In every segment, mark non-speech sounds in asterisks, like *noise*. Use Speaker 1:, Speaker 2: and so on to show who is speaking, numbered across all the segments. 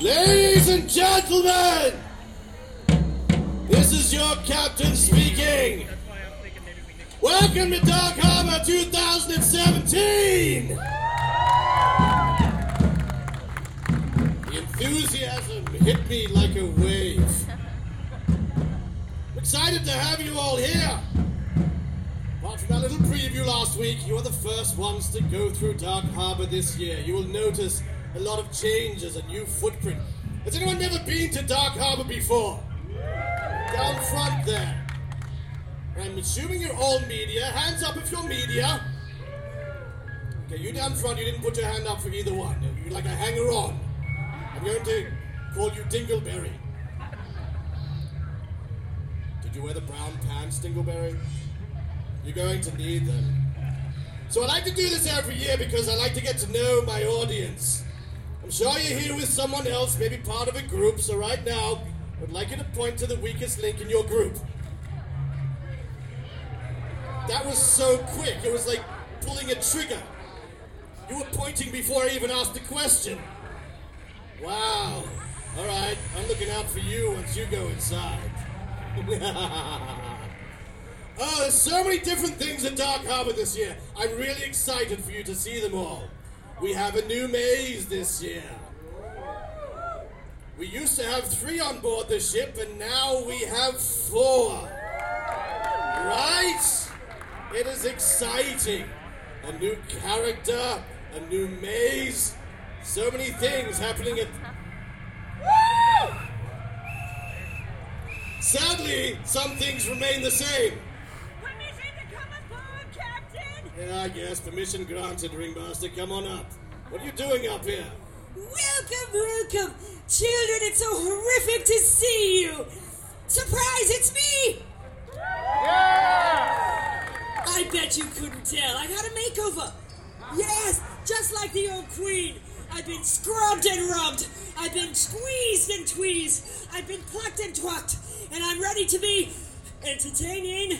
Speaker 1: Ladies and gentlemen, this is your captain speaking. Welcome to Dark Harbor 2017. The enthusiasm hit me like a wave. I'm excited to have you all here. Apart from that little preview last week, you are the first ones to go through Dark Harbor this year. You will notice a lot of changes, a new footprint. Has anyone never been to Dark Harbor before? Down front there. I'm assuming you're all media. Hands up if you're media. Okay, you down front, you didn't put your hand up for either one. You're like a hanger on. I'm going to call you Dingleberry. Did you wear the brown pants, Dingleberry? You're going to need them. So I like to do this every year because I like to get to know my audience. I'm sure you're here with someone else, maybe part of a group, so right now, I'd like you to point to the weakest link in your group. That was so quick, it was like pulling a trigger. You were pointing before I even asked the question. Wow. All right, I'm looking out for you once you go inside. *laughs* oh, there's so many different things at Dark Harbor this year. I'm really excited for you to see them all. We have a new maze this year. We used to have three on board the ship, and now we have four. Right? It is exciting. A new character, a new maze, so many things happening at. Sadly, some things remain the same. Yeah, I guess. Permission granted, Ringmaster. Come on up. What are you doing up here?
Speaker 2: Welcome, welcome! Children, it's so horrific to see you! Surprise, it's me! Yeah! I bet you couldn't tell. I got a makeover. Yes, just like the old queen. I've been scrubbed and rubbed. I've been squeezed and tweezed. I've been plucked and twacked. And I'm ready to be entertaining.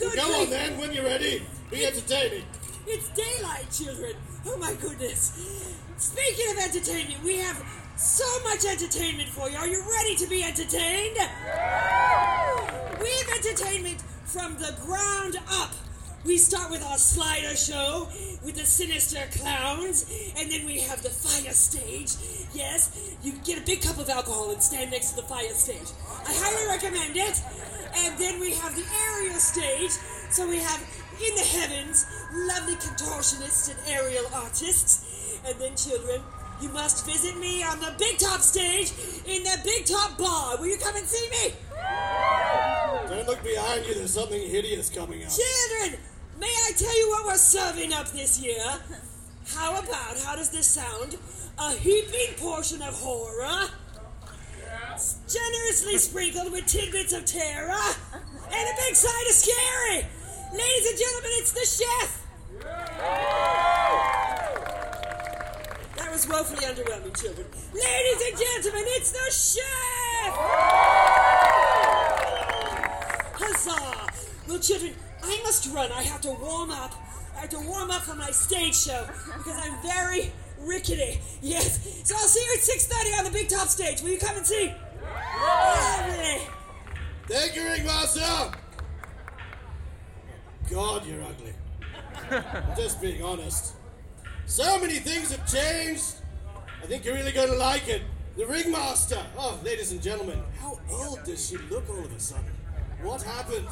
Speaker 2: Good
Speaker 1: Go on then, when you're ready. Be entertaining.
Speaker 2: It's daylight, children. Oh my goodness. Speaking of entertainment, we have so much entertainment for you. Are you ready to be entertained? We have entertainment from the ground up. We start with our slider show with the sinister clowns, and then we have the fire stage. Yes, you can get a big cup of alcohol and stand next to the fire stage. I highly recommend it. And then we have the aerial stage. So we have in the heavens lovely contortionists and aerial artists. And then, children, you must visit me on the big top stage in the big top bar. Will you come and see me?
Speaker 1: Don't look behind you. There's something hideous coming up.
Speaker 2: Children, may I tell you what we're serving up this year? How about, how does this sound? A heaping portion of horror, generously sprinkled with tidbits of terror, and a big side of scary. Ladies and gentlemen, it's the chef. That was woefully underwhelming, children. Ladies and gentlemen, it's the chef! Huzzah! Well, children, I must run. I have to warm up. I have to warm up for my stage show because I'm very rickety. Yes. So I'll see you at 6.30 on the big top stage. Will you come and see?
Speaker 1: Thank you, Ringmaster! God, you're ugly. I'm just being honest. So many things have changed. I think you're really going to like it. The Ringmaster. Oh, ladies and gentlemen, how old does she look all of a sudden? What happened?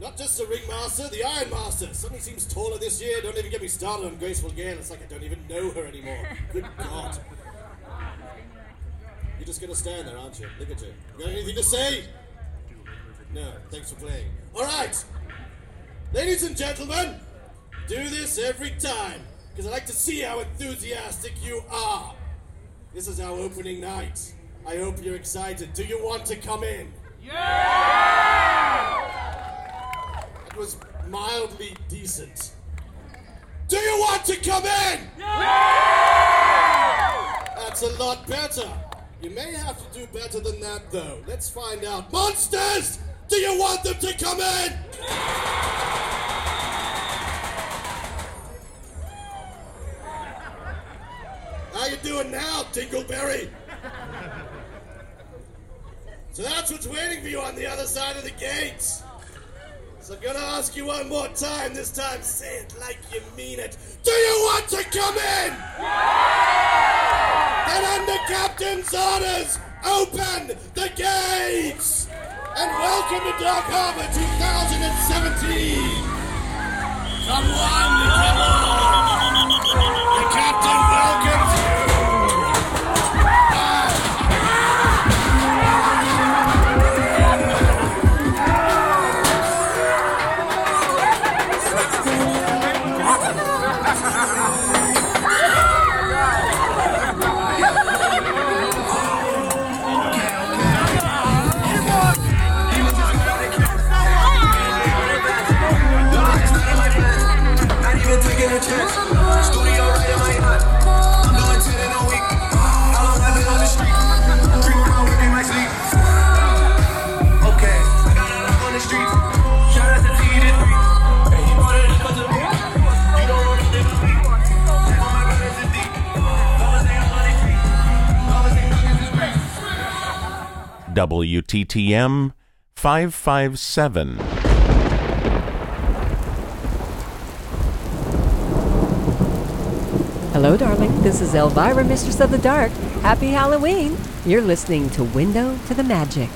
Speaker 1: Not just the Ringmaster, the Ironmaster. Suddenly seems taller this year. Don't even get me started on Graceful Gale. It's like I don't even know her anymore. Good God. You're just gonna stand there, aren't you? Look at you. You got anything to say? No. Thanks for playing. All right, ladies and gentlemen, do this every time because I like to see how enthusiastic you are. This is our opening night. I hope you're excited. Do you want to come in? Yeah. That was mildly decent. Do you want to come in? Yeah! That's a lot better. You may have to do better than that, though. Let's find out. Monsters! Do you want them to come in? How you doing now, Dingleberry. So that's what's waiting for you on the other side of the gates. So I'm gonna ask you one more time. This time, say it like you mean it. Do you want to come in? Then, under Captain's orders, open the gates and welcome to Dark Harbor 2017. Come on, come on. The captain welcomes
Speaker 3: WTTM 557.
Speaker 4: Hello, darling. This is Elvira, Mistress of the Dark. Happy Halloween. You're listening to Window to the Magic.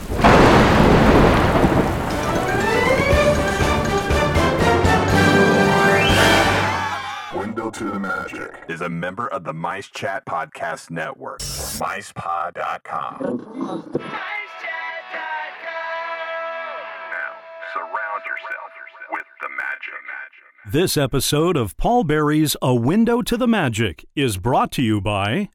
Speaker 5: Window to the Magic is a member of the Mice Chat Podcast Network. MicePod.com.
Speaker 6: This episode of Paul Berry's A Window to the Magic is brought to you by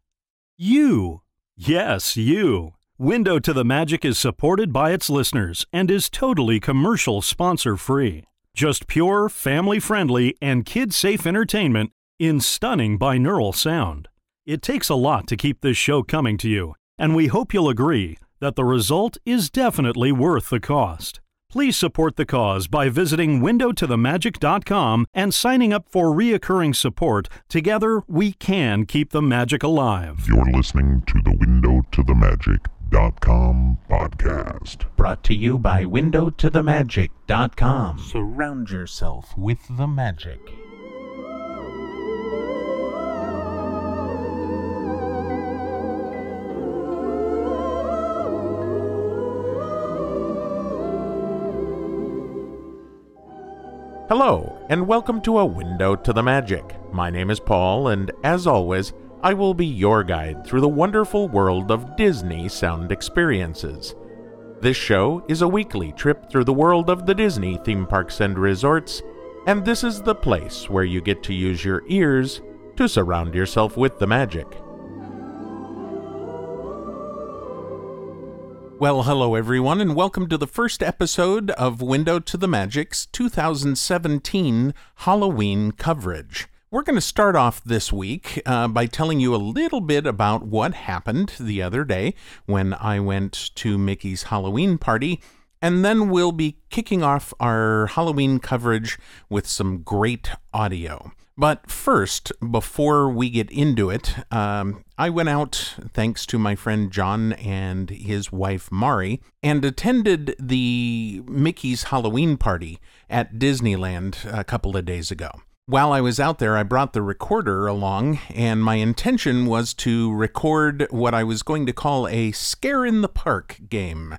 Speaker 6: you. Yes, you. Window to the Magic is supported by its listeners and is totally commercial sponsor free. Just pure, family friendly, and kid safe entertainment in stunning binaural sound. It takes a lot to keep this show coming to you, and we hope you'll agree that the result is definitely worth the cost. Please support the cause by visiting windowtothemagic.com and signing up for reoccurring support. Together, we can keep the magic alive.
Speaker 7: You're listening to the Window to the Magic.com podcast.
Speaker 3: Brought to you by windowtothemagic.com. Surround yourself with the magic. Hello, and welcome to A Window to the Magic. My name is Paul, and as always, I will be your guide through the wonderful world of Disney sound experiences. This show is a weekly trip through the world of the Disney theme parks and resorts, and this is the place where you get to use your ears to surround yourself with the magic. Well, hello everyone, and welcome to the first episode of Window to the Magic's 2017 Halloween coverage. We're going to start off this week uh, by telling you a little bit about what happened the other day when I went to Mickey's Halloween party, and then we'll be kicking off our Halloween coverage with some great audio. But first, before we get into it, um, I went out, thanks to my friend John and his wife Mari, and attended the Mickey's Halloween party at Disneyland a couple of days ago. While I was out there, I brought the recorder along, and my intention was to record what I was going to call a Scare in the Park game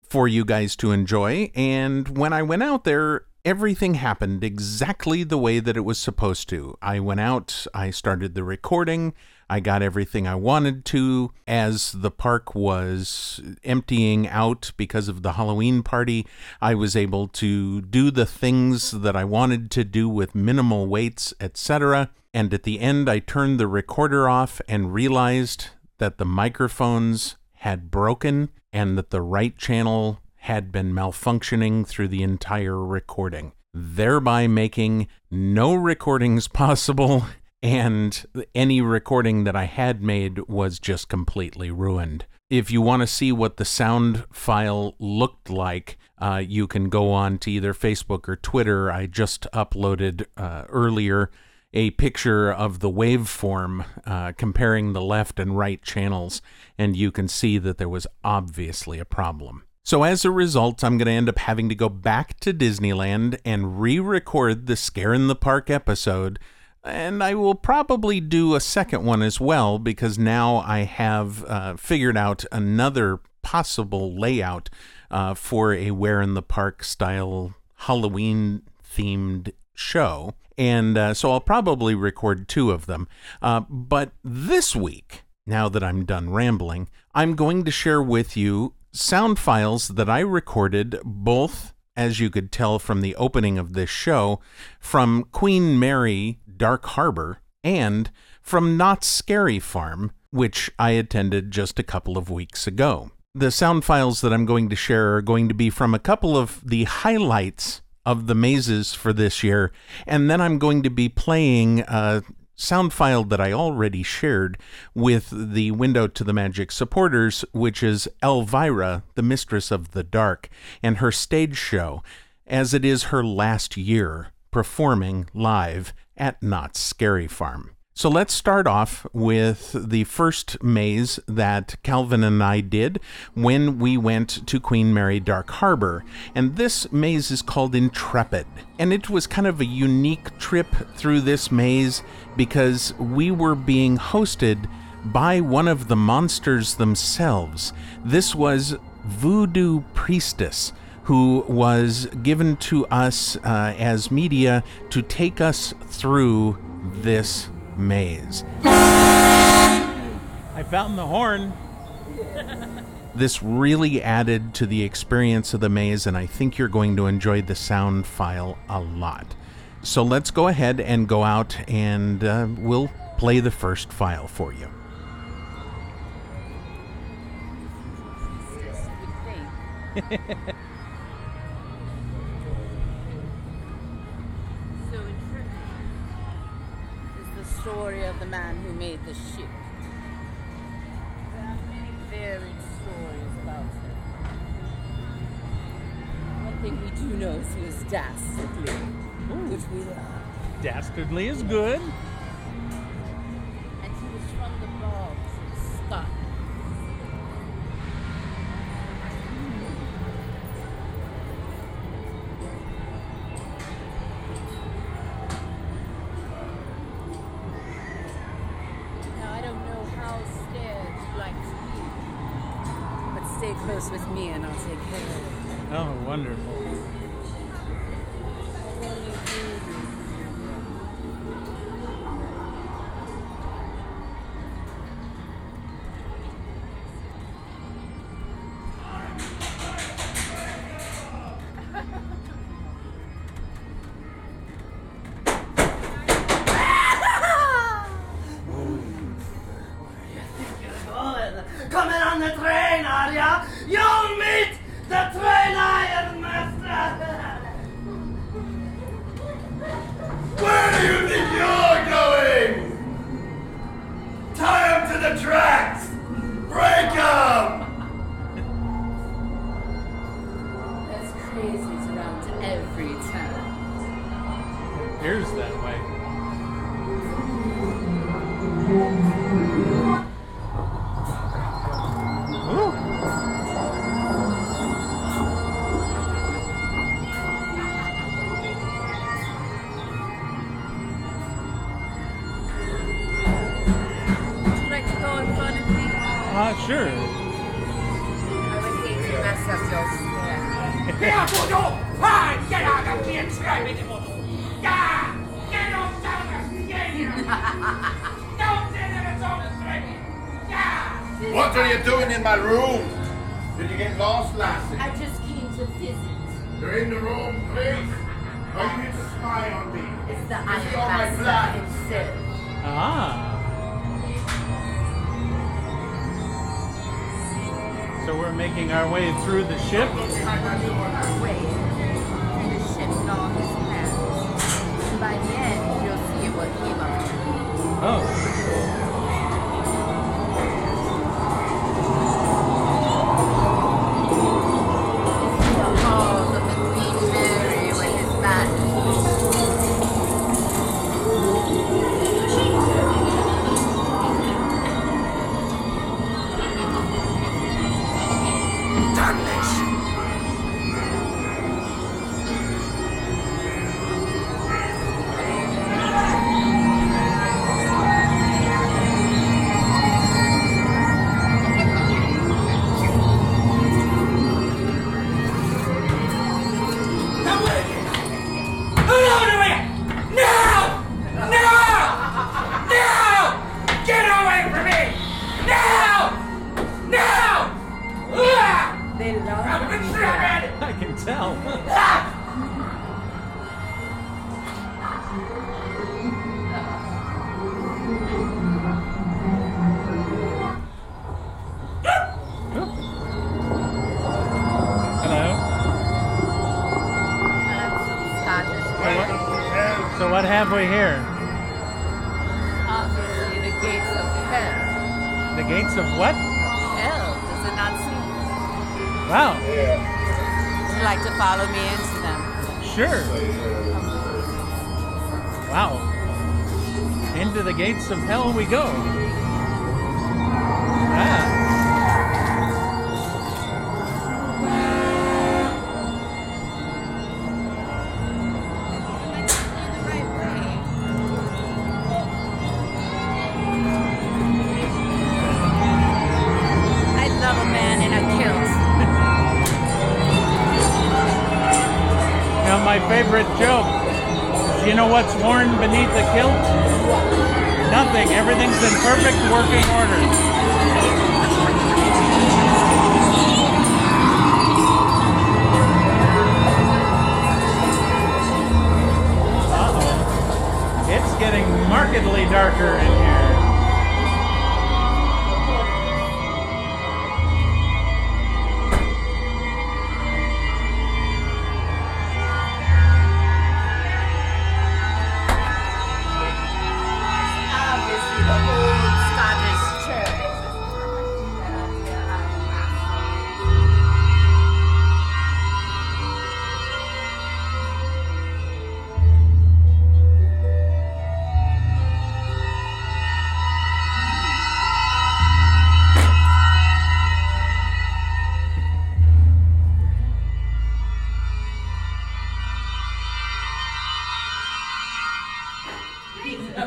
Speaker 3: for you guys to enjoy. And when I went out there, everything happened exactly the way that it was supposed to. I went out, I started the recording, I got everything I wanted to. As the park was emptying out because of the Halloween party, I was able to do the things that I wanted to do with minimal weights, etc. And at the end, I turned the recorder off and realized that the microphones had broken and that the right channel had been malfunctioning through the entire recording, thereby making no recordings *laughs* possible, and any recording that I had made was just completely ruined. If you want to see what the sound file looked like, uh, you can go on to either Facebook or Twitter. I just uploaded uh, earlier a picture of the waveform uh, comparing the left and right channels, and you can see that there was obviously a problem. So, as a result, I'm going to end up having to go back to Disneyland and re record the Scare in the Park episode. And I will probably do a second one as well because now I have uh, figured out another possible layout uh, for a Where in the Park style Halloween themed show. And uh, so I'll probably record two of them. Uh, but this week, now that I'm done rambling, I'm going to share with you sound files that I recorded both, as you could tell from the opening of this show, from Queen Mary Dark Harbor and from Knott's Scary Farm, which I attended just a couple of weeks ago. The sound files that I'm going to share are going to be from a couple of the highlights of the mazes for this year, and then I'm going to be playing a sound file that I already shared with the Window to the Magic supporters, which is Elvira, the Mistress of the Dark, and her stage show, as it is her last year performing live at Knott's Scary Farm. So let's start off with the first maze that Calvin and I did when we went to Queen Mary Dark Harbor. And this maze is called Intrepid. And it was kind of a unique trip through this maze because we were being hosted by one of the monsters themselves. This was Voodoo Priestess who was given to us uh, as media to take us through this maze.
Speaker 8: I found the horn.
Speaker 3: This really added to the experience of the maze, and I think you're going to enjoy the sound file a lot. So let's go ahead and go out and uh, we'll play the first file for you. *laughs*
Speaker 9: story of the man who made the ship. There are many varied stories about him. One thing we do know is he was dastardly, which we love.
Speaker 8: Dastardly is good.
Speaker 9: And he was from the bogs of Scotland. Stay close with me and I'll take care of it.
Speaker 8: Oh, wonderful.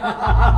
Speaker 8: ha
Speaker 9: ha ha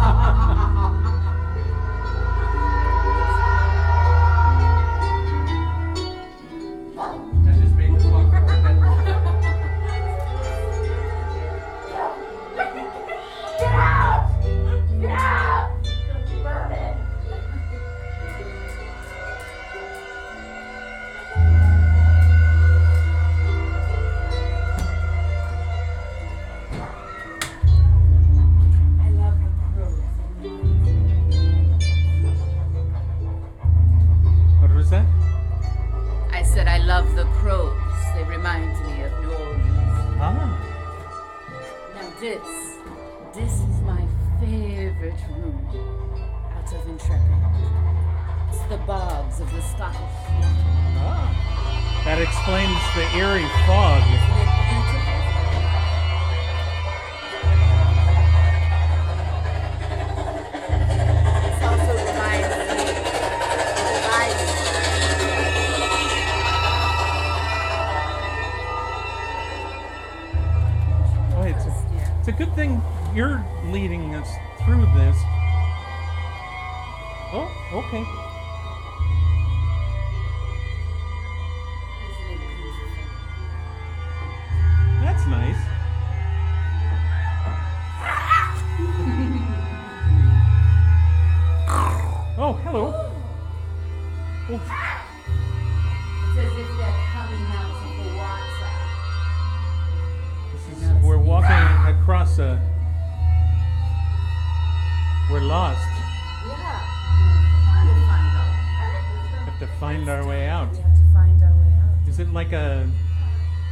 Speaker 9: like a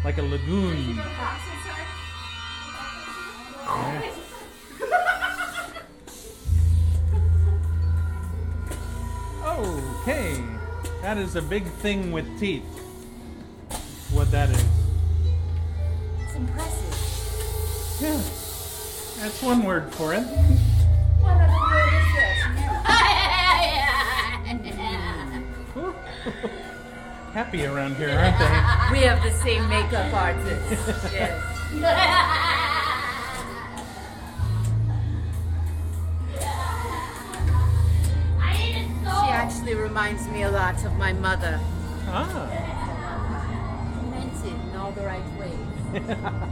Speaker 8: like a lagoon. Okay, that is a big thing with teeth. What that is.
Speaker 9: It's impressive.
Speaker 8: Yeah, that's one word for it.
Speaker 9: What other word is this? *laughs* *laughs*
Speaker 8: happy around here, aren't they? *laughs*
Speaker 9: We have the same makeup artist. yes. actually reminds me a lot of my mother.
Speaker 8: Ah.
Speaker 9: Meant it in all the right ways. *laughs*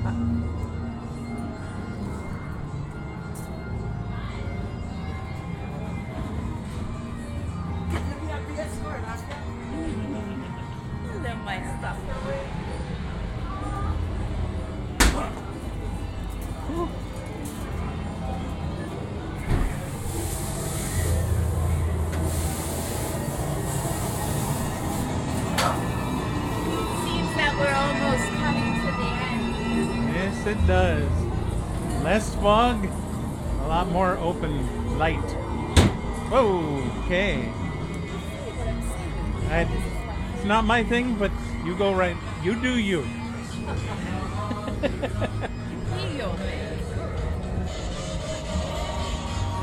Speaker 9: my
Speaker 8: thing, but you go right. You do you.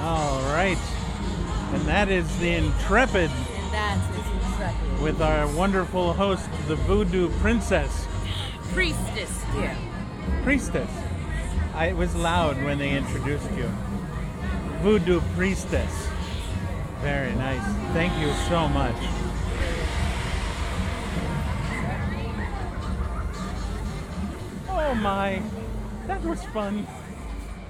Speaker 8: All right. And that is the Intrepid
Speaker 9: And that is intrepid.
Speaker 8: with our wonderful host, the Voodoo Princess.
Speaker 9: Priestess, dear.
Speaker 8: Priestess. I, it was loud when they introduced you. Voodoo Priestess. Very nice. Thank you so much. Oh my, that was fun.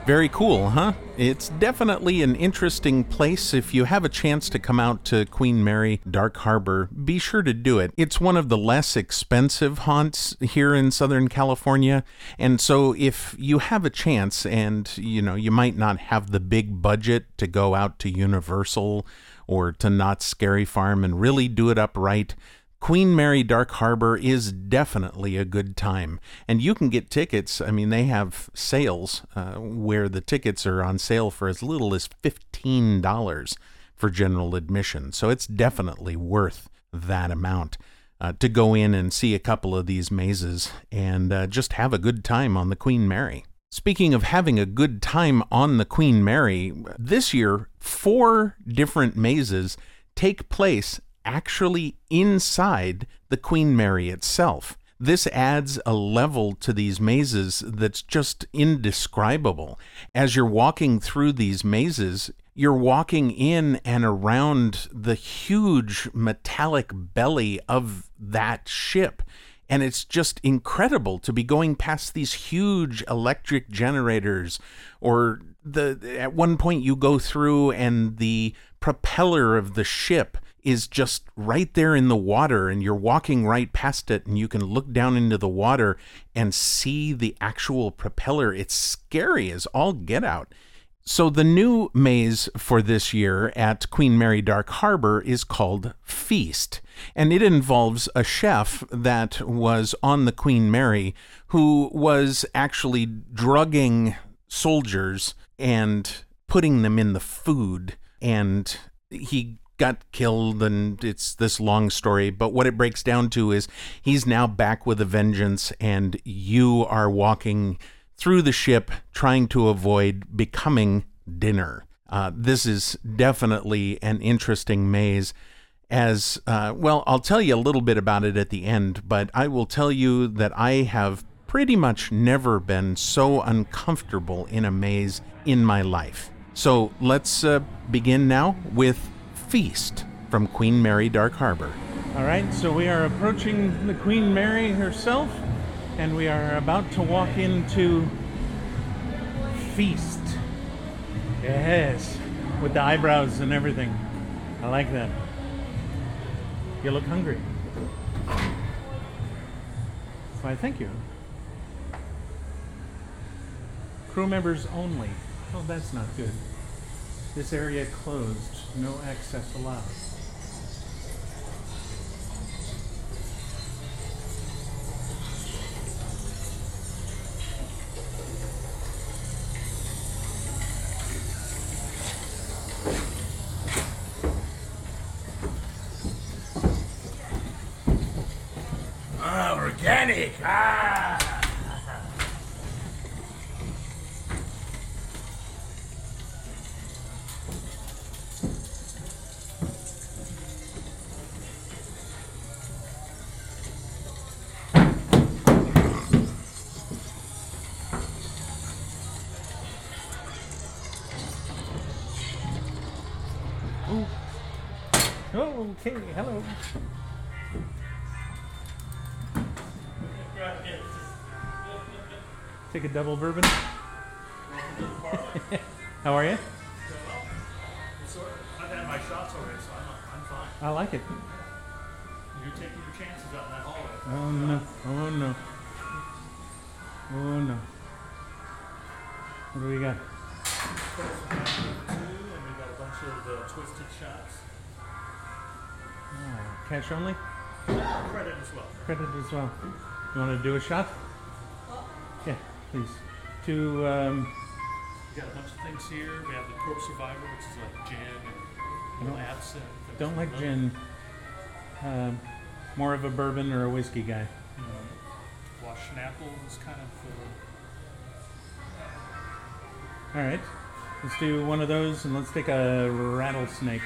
Speaker 3: Very cool, huh? It's definitely an interesting place. If you have a chance to come out to Queen Mary Dark Harbor, be sure to do it. It's one of the less expensive haunts here in Southern California. And so if you have a chance and, you know, you might not have the big budget to go out to Universal or to Knott's Scary Farm and really do it up right, Queen Mary Dark Harbor is definitely a good time. And you can get tickets. I mean, they have sales uh, where the tickets are on sale for as little as $15 for general admission. So it's definitely worth that amount uh, to go in and see a couple of these mazes and uh, just have a good time on the Queen Mary. Speaking of having a good time on the Queen Mary, this year, four different mazes take place actually inside the Queen Mary itself. This adds a level to these mazes that's just indescribable. As you're walking through these mazes, you're walking in and around the huge metallic belly of that ship. And it's just incredible to be going past these huge electric generators or the at one point you go through and the propeller of the ship is just right there in the water and you're walking right past it and you can look down into the water and see the actual propeller. It's scary as all get out. So the new maze for this year at Queen Mary Dark Harbor is called Feast, and it involves a chef that was on the Queen Mary who was actually drugging soldiers and putting them in the food and he got killed and it's this long story. But what it breaks down to is he's now back with a vengeance and you are walking through the ship trying to avoid becoming dinner. Uh, this is definitely an interesting maze. As uh, well i'll tell you a little bit about it at the end but i will tell you that i have pretty much never been so uncomfortable in a maze in my life. So let's uh, begin now with Feast from Queen Mary Dark Harbor.
Speaker 8: All right, so we are approaching the Queen Mary herself, and we are about to walk into Feast. Yes, with the eyebrows and everything. I like that. You look hungry. Why, thank you. Crew members only. Oh, that's not good. This area closed. No access allowed.
Speaker 10: Ah, organic. Ah.
Speaker 8: Okay, hello. Take a double bourbon. *laughs* How are you?
Speaker 11: I've had my shots already, so I'm, I'm fine.
Speaker 8: I like it.
Speaker 11: You're taking your chances out in that hallway.
Speaker 8: Oh no! Oh no! Oh no! What do we got?
Speaker 11: Two, and we got a bunch of uh, twisted shots.
Speaker 8: Oh, cash only?
Speaker 11: Credit as well.
Speaker 8: Credit as well. You want to do a shot? Yeah, please. to um,
Speaker 11: We got a bunch of things here. We have the Corpse Reviver, which is like gin
Speaker 8: I
Speaker 11: and
Speaker 8: don't-
Speaker 11: absinthe. and
Speaker 8: don't like gin. Um, more of a bourbon or a whiskey guy.
Speaker 11: Know, Wash Schnapple is kind of. Uh,
Speaker 8: All right, let's do one of those and let's take a rattlesnake.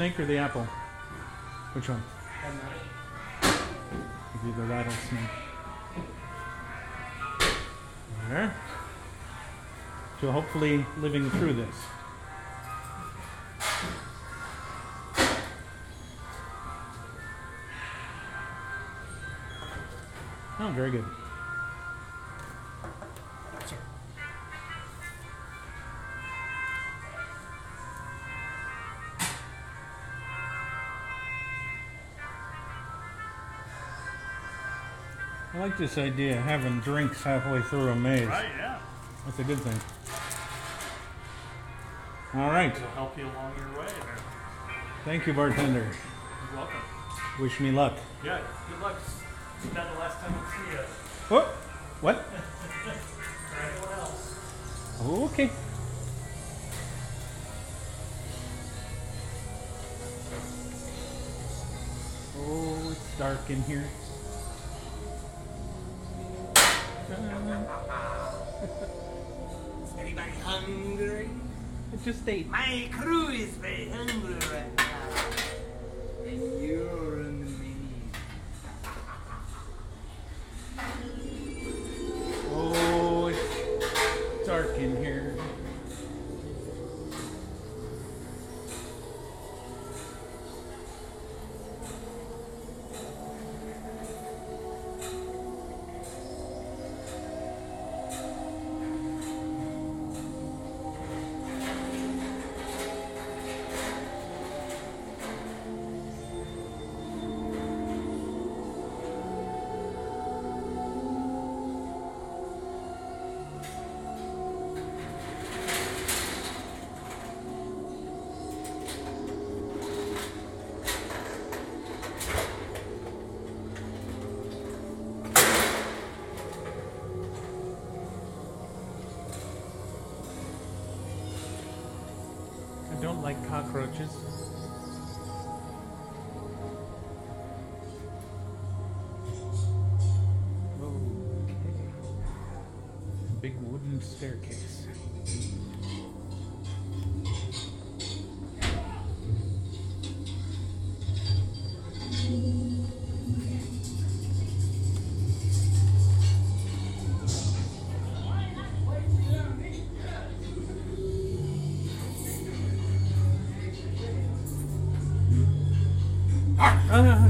Speaker 8: Rattlesnake or the apple? Which one? Give you the rattlesnake. There. So hopefully living through this. Oh, very good. I like this idea of having drinks halfway through a maze.
Speaker 11: Right, yeah.
Speaker 8: That's a good thing. All right.
Speaker 11: It'll help you along your way there.
Speaker 8: Thank you, bartender.
Speaker 11: You're welcome.
Speaker 8: Wish me luck.
Speaker 11: Yeah, good luck. It's not the last time we'll see you.
Speaker 8: Oh, what? *laughs*
Speaker 11: Anyone else.
Speaker 8: Oh, okay. Oh, it's dark in here. Just.
Speaker 10: My crew is very hungry right now. And you're
Speaker 8: staircase. Ah,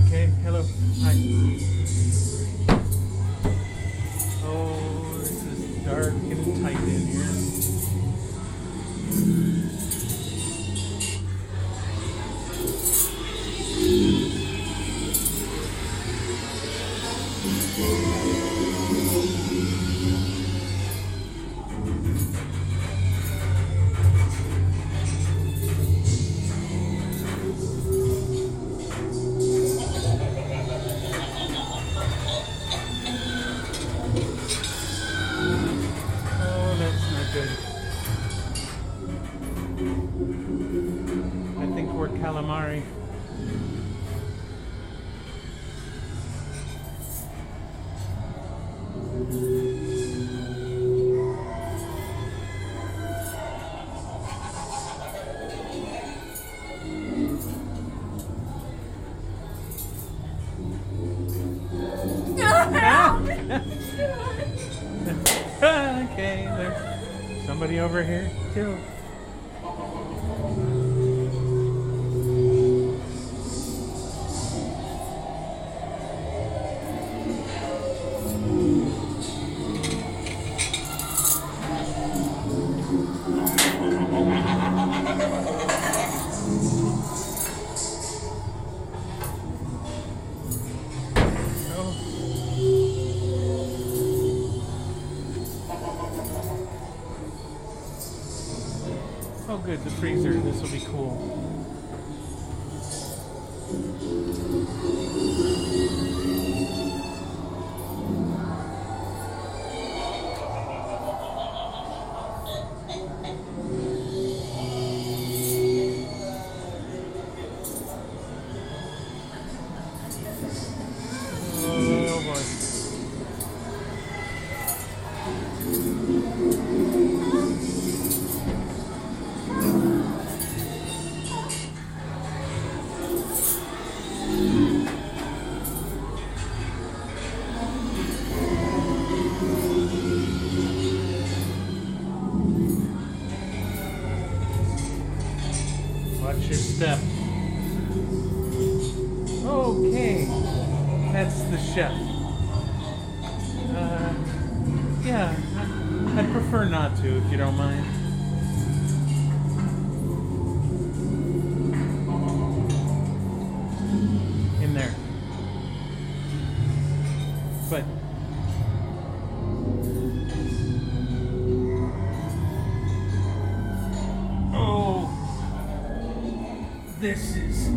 Speaker 8: This is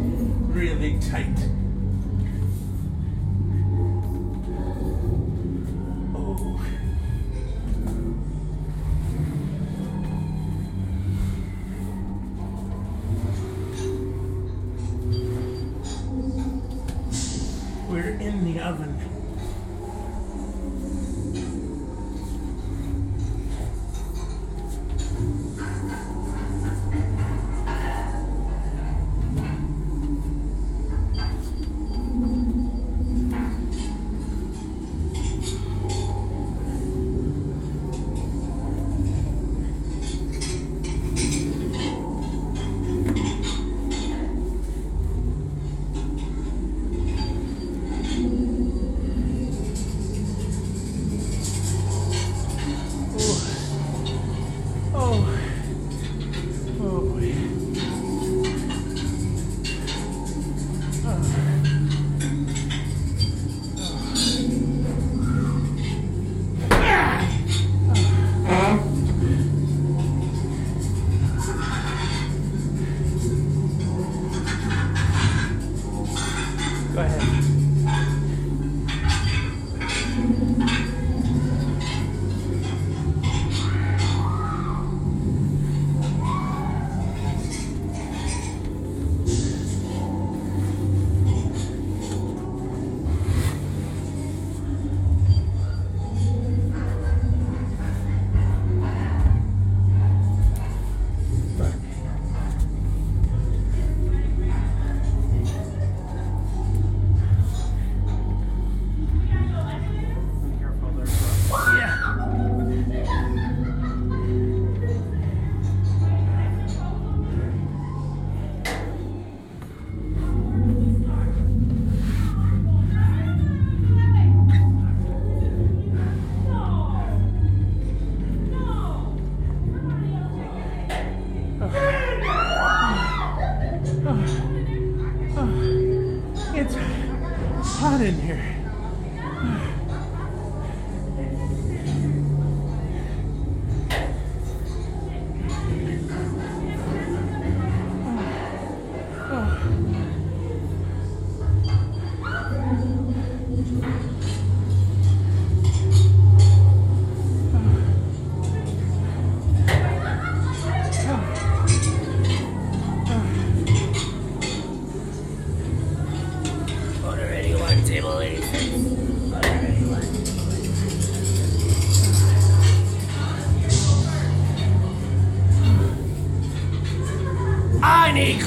Speaker 8: really tight.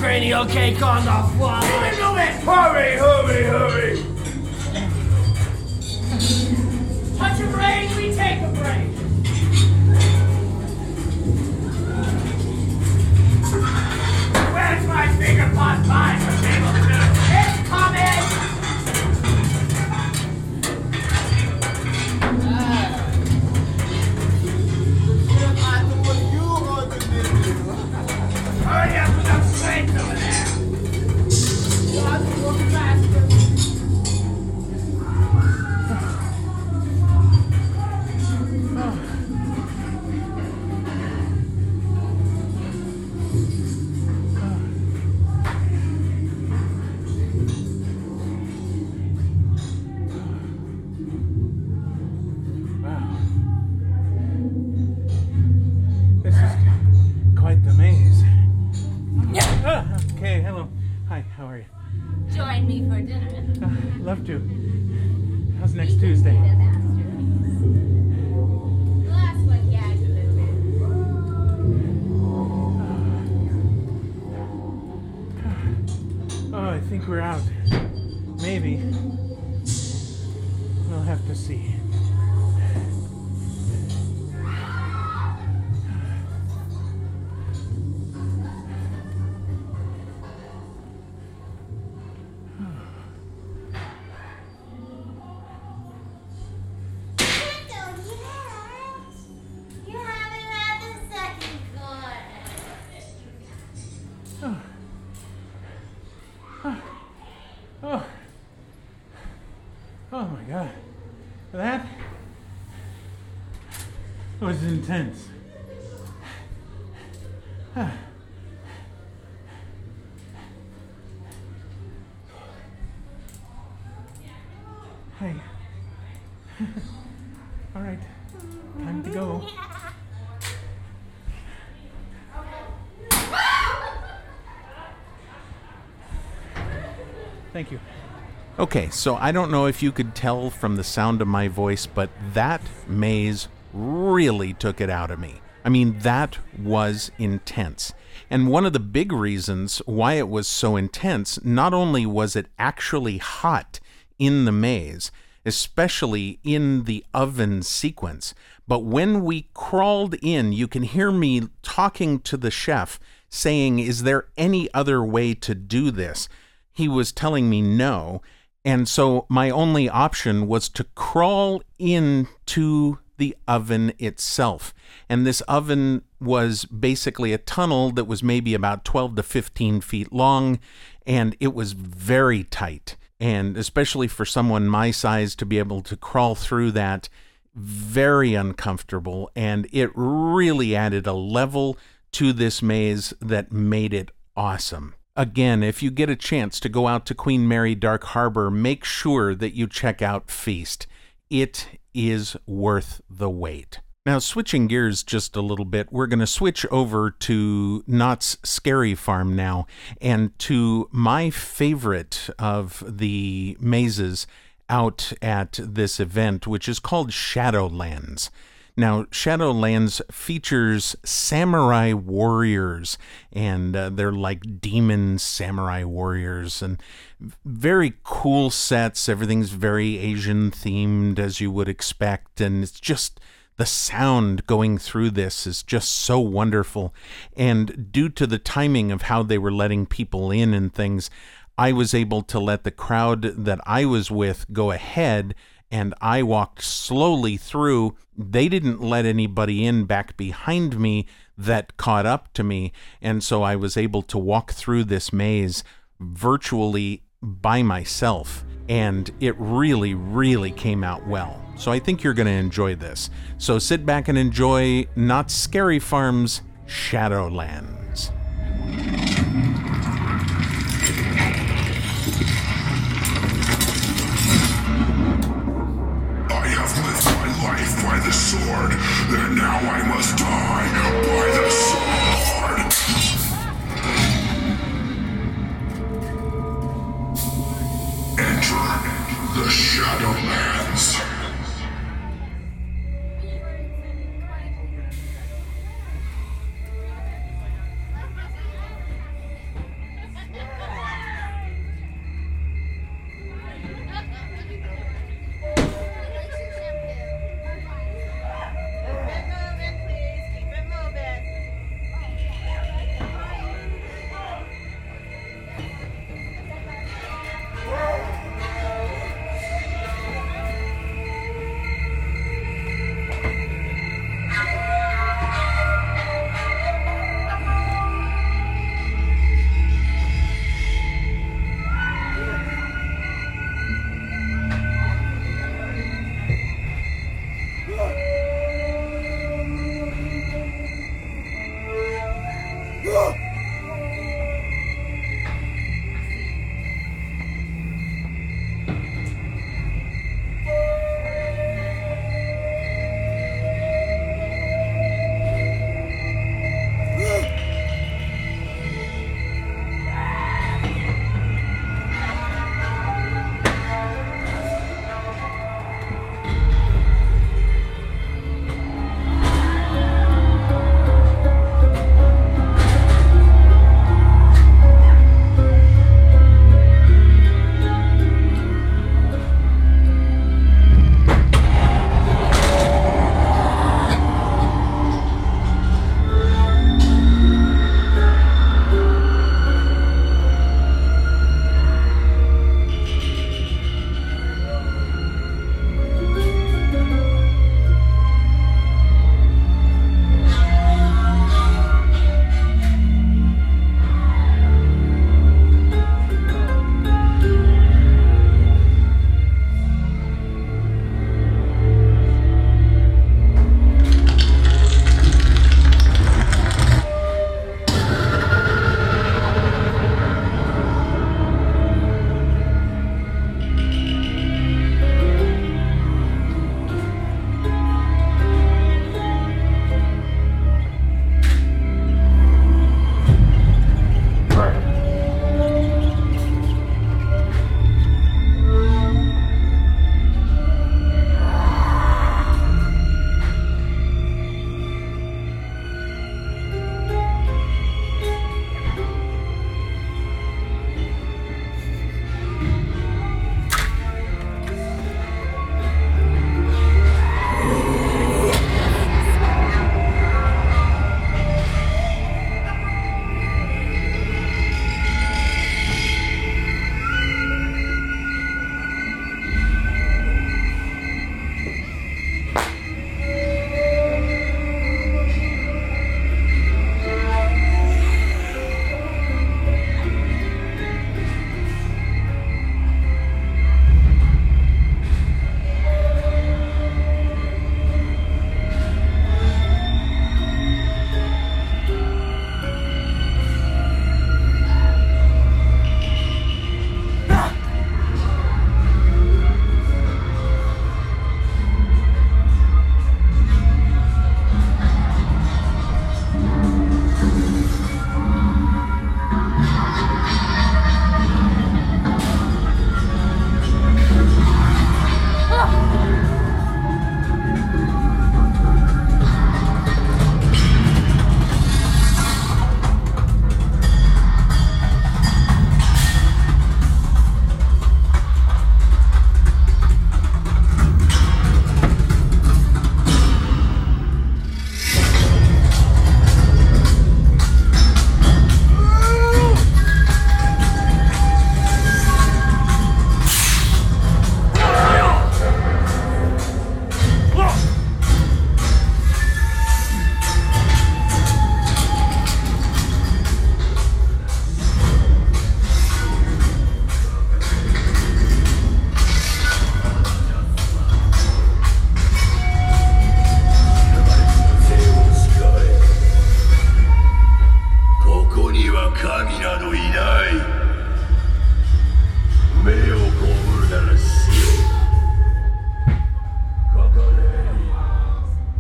Speaker 10: cranial cake on the floor.
Speaker 9: Even me a party. *laughs*
Speaker 8: Love to. How's next Tuesday? *sighs* Oh, I think we're out. Maybe. We'll have to see.
Speaker 3: Okay, so I don't know if you could tell from the sound of my voice, but that maze really took it out of me. I mean, that was intense. And one of the big reasons why it was so intense, not only was it actually hot in the maze, especially in the oven sequence, but when we crawled in, you can hear me talking to the chef saying, Is there any other way to do this? He was telling me no. And so my only option was to crawl into the oven itself. And this oven was basically a tunnel that was maybe about 12 to 15 feet long, and it was very tight. And especially for someone my size to be able to crawl through that, very uncomfortable. And it really added a level to this maze that made it awesome. Again, if you get a chance to go out to Queen Mary Dark Harbor, make sure that you check out Feast. It is worth the wait. Now, switching gears just a little bit, we're going to switch over to Knott's Scary Farm now and to my favorite of the mazes out at this event, which is called Shadowlands. Now, Shadowlands features samurai warriors, and uh, they're like demon samurai warriors, and very cool sets. Everything's very Asian themed, as you would expect, and it's just the sound going through this is just so wonderful. And due to the timing of how they were letting people in and things, I was able to let the crowd that I was with go ahead and I walked slowly through. They didn't let anybody in back behind me that caught up to me. And so I was able to walk through this maze virtually by myself. And it really, really came out well. So I think you're going to enjoy this. So sit back and enjoy Knott's Scary Farm's Shadowlands.
Speaker 12: Sword, and now I must die by the sword. Enter the Shadowlands.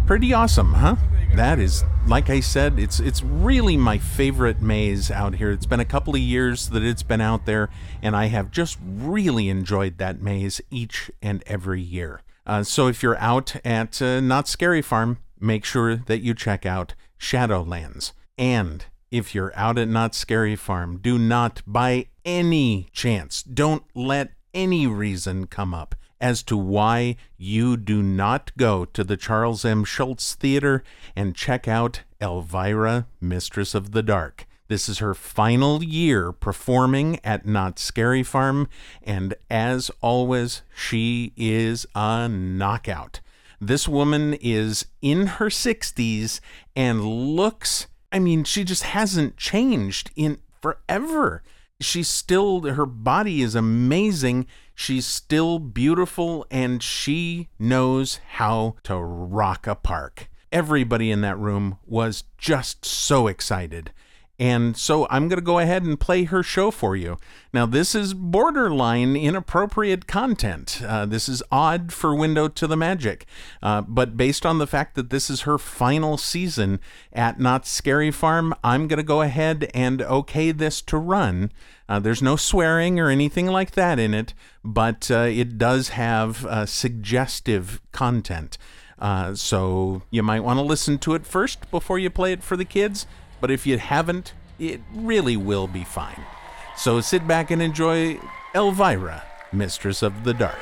Speaker 3: Pretty awesome, huh? That is, like I said, it's it's really my favorite maze out here. It's been a couple of years that it's been out there, and I have just really enjoyed that maze each and every year. Uh, so if you're out at uh, Knott's Scary Farm, make sure that you check out Shadowlands. And if you're out at Knott's Scary Farm, do not, by any chance, don't let any reason come up as to why you do not go to the Charles M. Schulz Theater and check out Elvira, Mistress of the Dark. This is her final year performing at Knott's Scary Farm, and as always, she is a knockout. This woman is in her 60s and looks, I mean, she just hasn't changed in forever. She's still, her body is amazing. She's still beautiful and she knows how to rock a park. Everybody in that room was just so excited. And so I'm going to go ahead and play her show for you. Now, this is borderline inappropriate content. Uh, this is odd for Window to the Magic. Uh, but based on the fact that this is her final season at Knott's Scary Farm, I'm going to go ahead and okay this to run. Uh, there's no swearing or anything like that in it, but uh, it does have uh, suggestive content. Uh, so you might want to listen to it first before you play it for the kids but if you haven't, it really will be fine. So sit back and enjoy Elvira, Mistress of the Dark.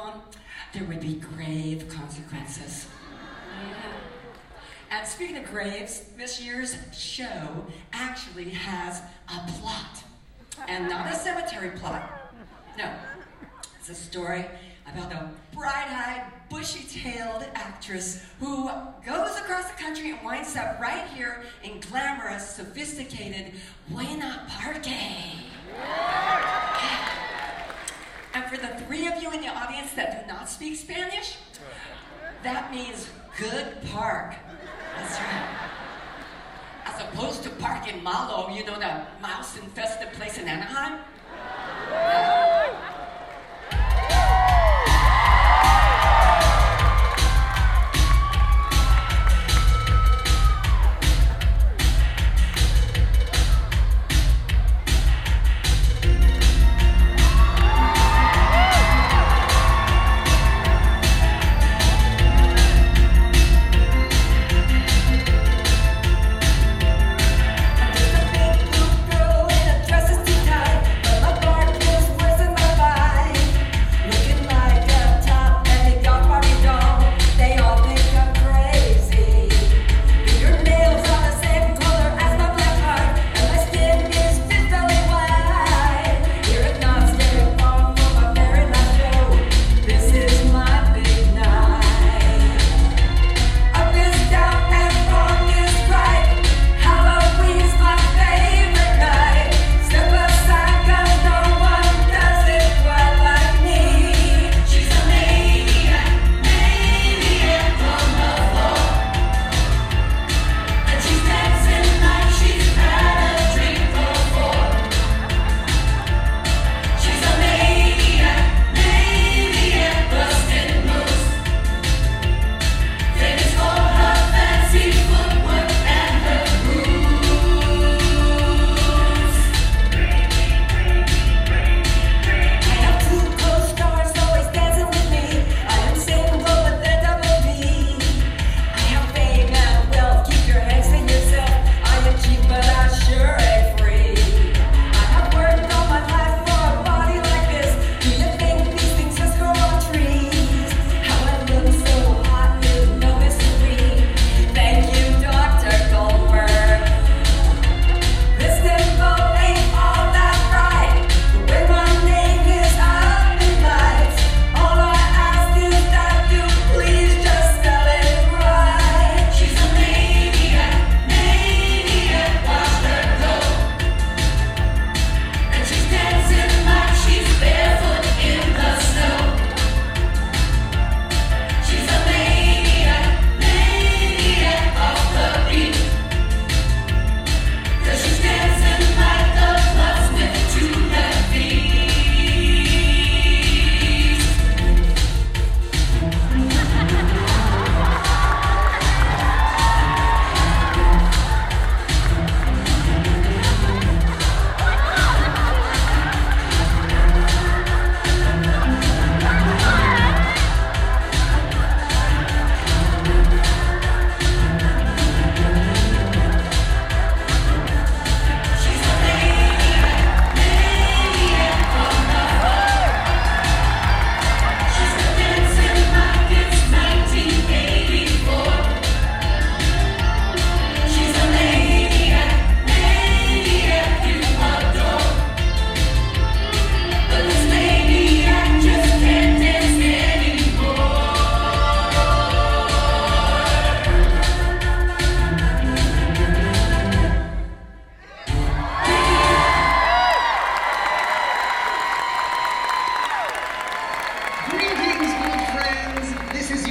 Speaker 13: on, there would be grave consequences. Yeah. And speaking of graves, this year's show actually has a plot. And not a cemetery plot. No. It's a story about a bright eyed, bushy tailed actress who goes across the country and winds up right here in glamorous, sophisticated Buena Parque. Yeah. And for the three of you in the audience that do not speak Spanish, that means good park. That's right. As opposed to park in Malo, you know, that mouse infested place in Anaheim?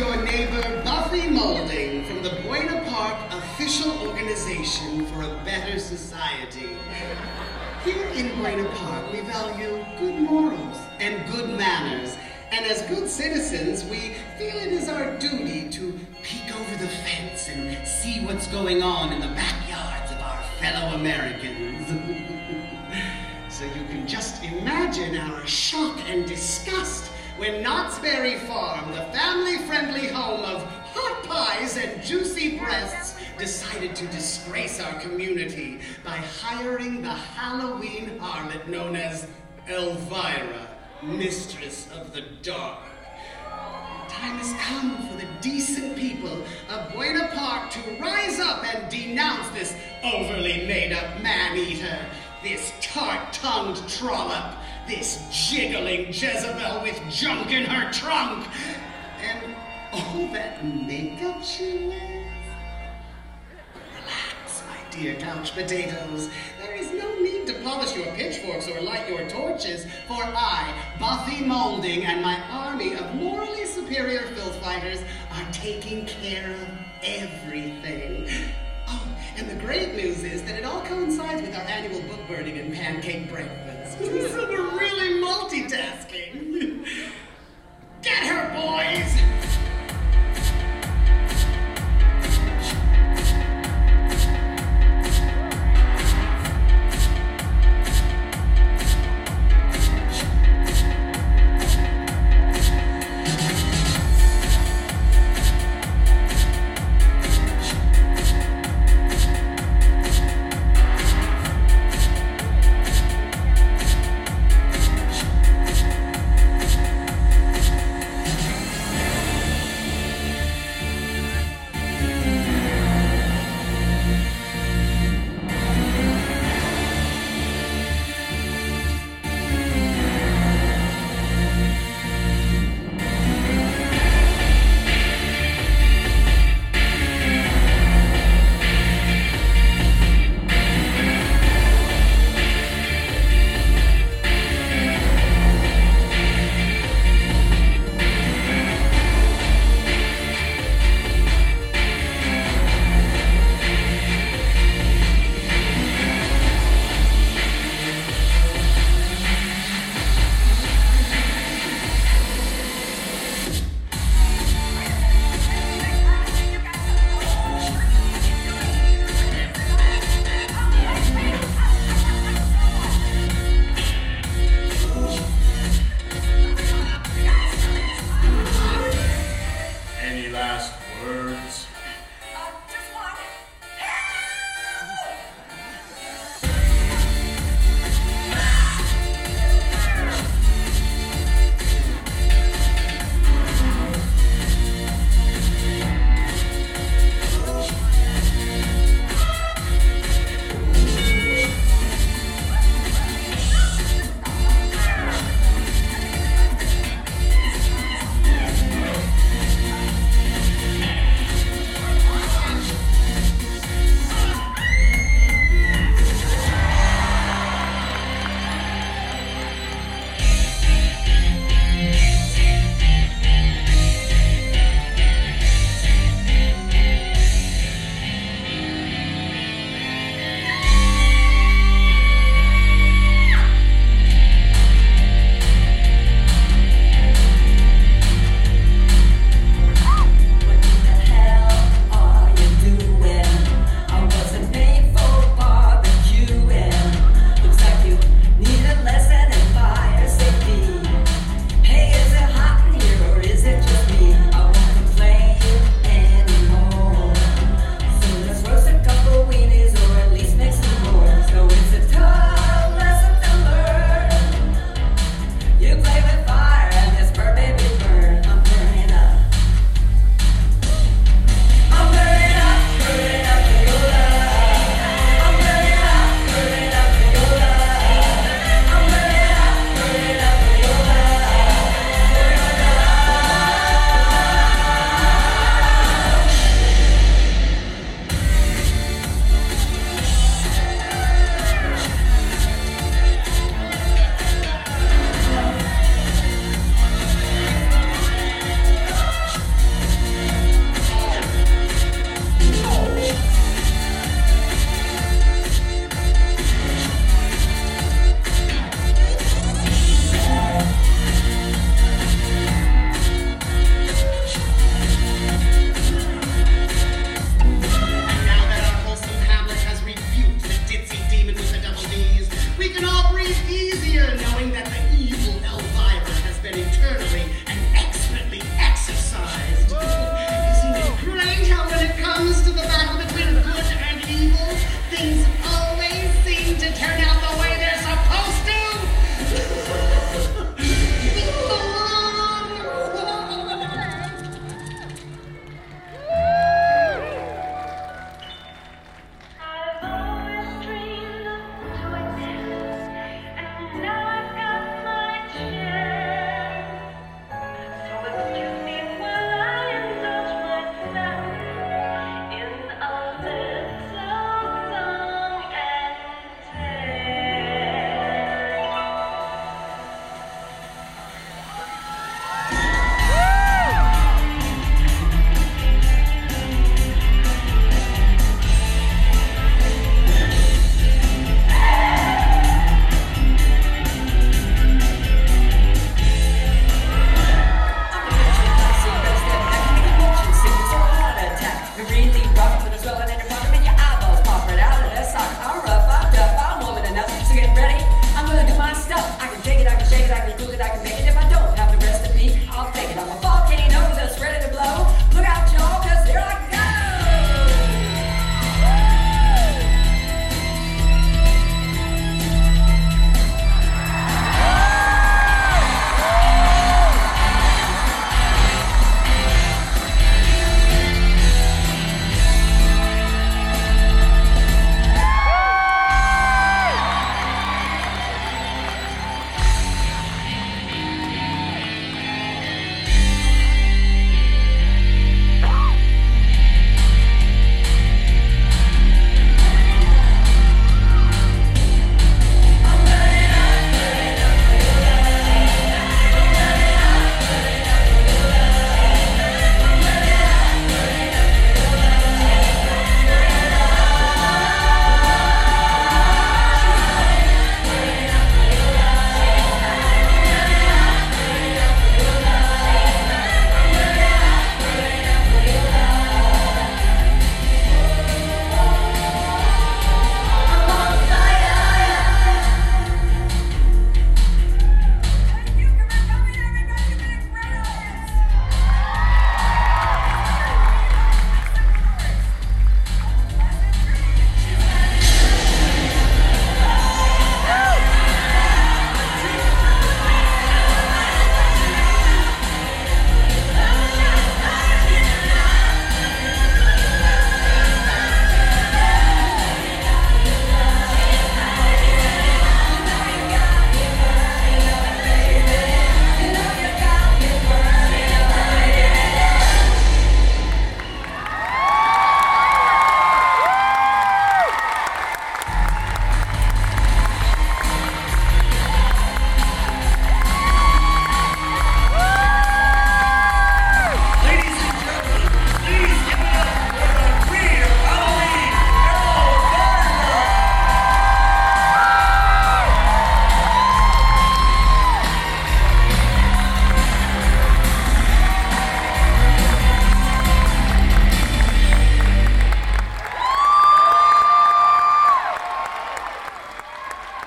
Speaker 13: your neighbor Buffy Molding from the Buena Park
Speaker 14: Official Organization for a Better Society. Here in Buena Park, we value good morals and good manners. And as good citizens, we feel it is our duty to peek over the fence and see what's going on in the backyards of our fellow Americans. *laughs* so you can just imagine our shock and disgust when Knott's Berry Farm, the family friendly home of hot pies and juicy breasts, decided to disgrace our community by hiring the Halloween harlot known as Elvira, Mistress of the Dark. Time has come for the decent people of Buena Park to rise up and denounce this overly made up man eater, this tart tongued trollop, this jiggling Jezebel with junk in her trunk, and all that makeup she wears. Relax, my dear couch potatoes. There is no need to polish your pitchforks or light your torches, for I, Buffy Molding, and my army of morally superior filth fighters are taking care of everything. And the great news is that it all coincides with our annual book burning and pancake breakfast. *laughs* so we're really multitasking. *laughs* Get her, boys!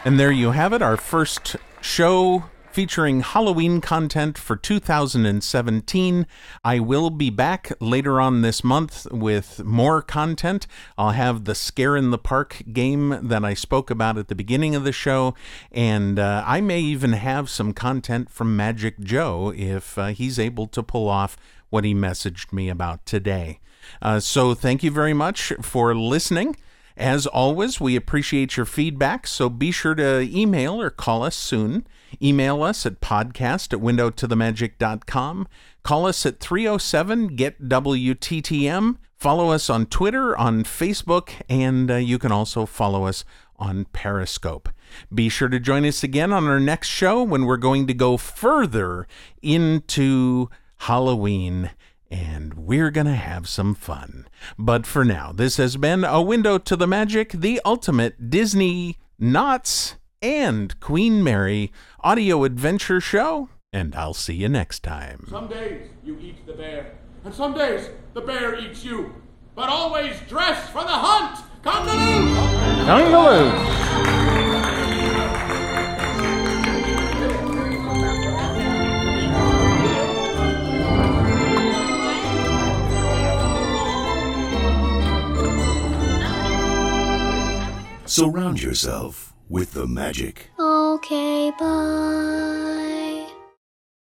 Speaker 3: And there you have it, our first show featuring Halloween content for 2017. I will be back later on this month with more content. I'll have the Scare in the Park game that I spoke about at the beginning of the show, and uh, I may even have some content from Magic Joe if uh, he's able to pull off what he messaged me about today. Uh, so thank you very much for listening. As always, we appreciate your feedback, so be sure to email or call us soon. Email us at podcast at windowtothemagic.com. Call us at 307 GET WTTM. Follow us on Twitter, on Facebook, and uh, you can also follow us on Periscope. Be sure to join us again on our next show when we're going to go further into Halloween and we're going to have some fun. But for now, this has been A Window to the Magic, the ultimate Disney, Knott's, and Queen Mary audio adventure show, and I'll see you next time.
Speaker 10: Some days you eat the bear, and some days the bear eats you. But always dress for the hunt! Congaloo!
Speaker 8: Congaloo!
Speaker 15: Surround yourself with the magic.
Speaker 16: Okay, bye.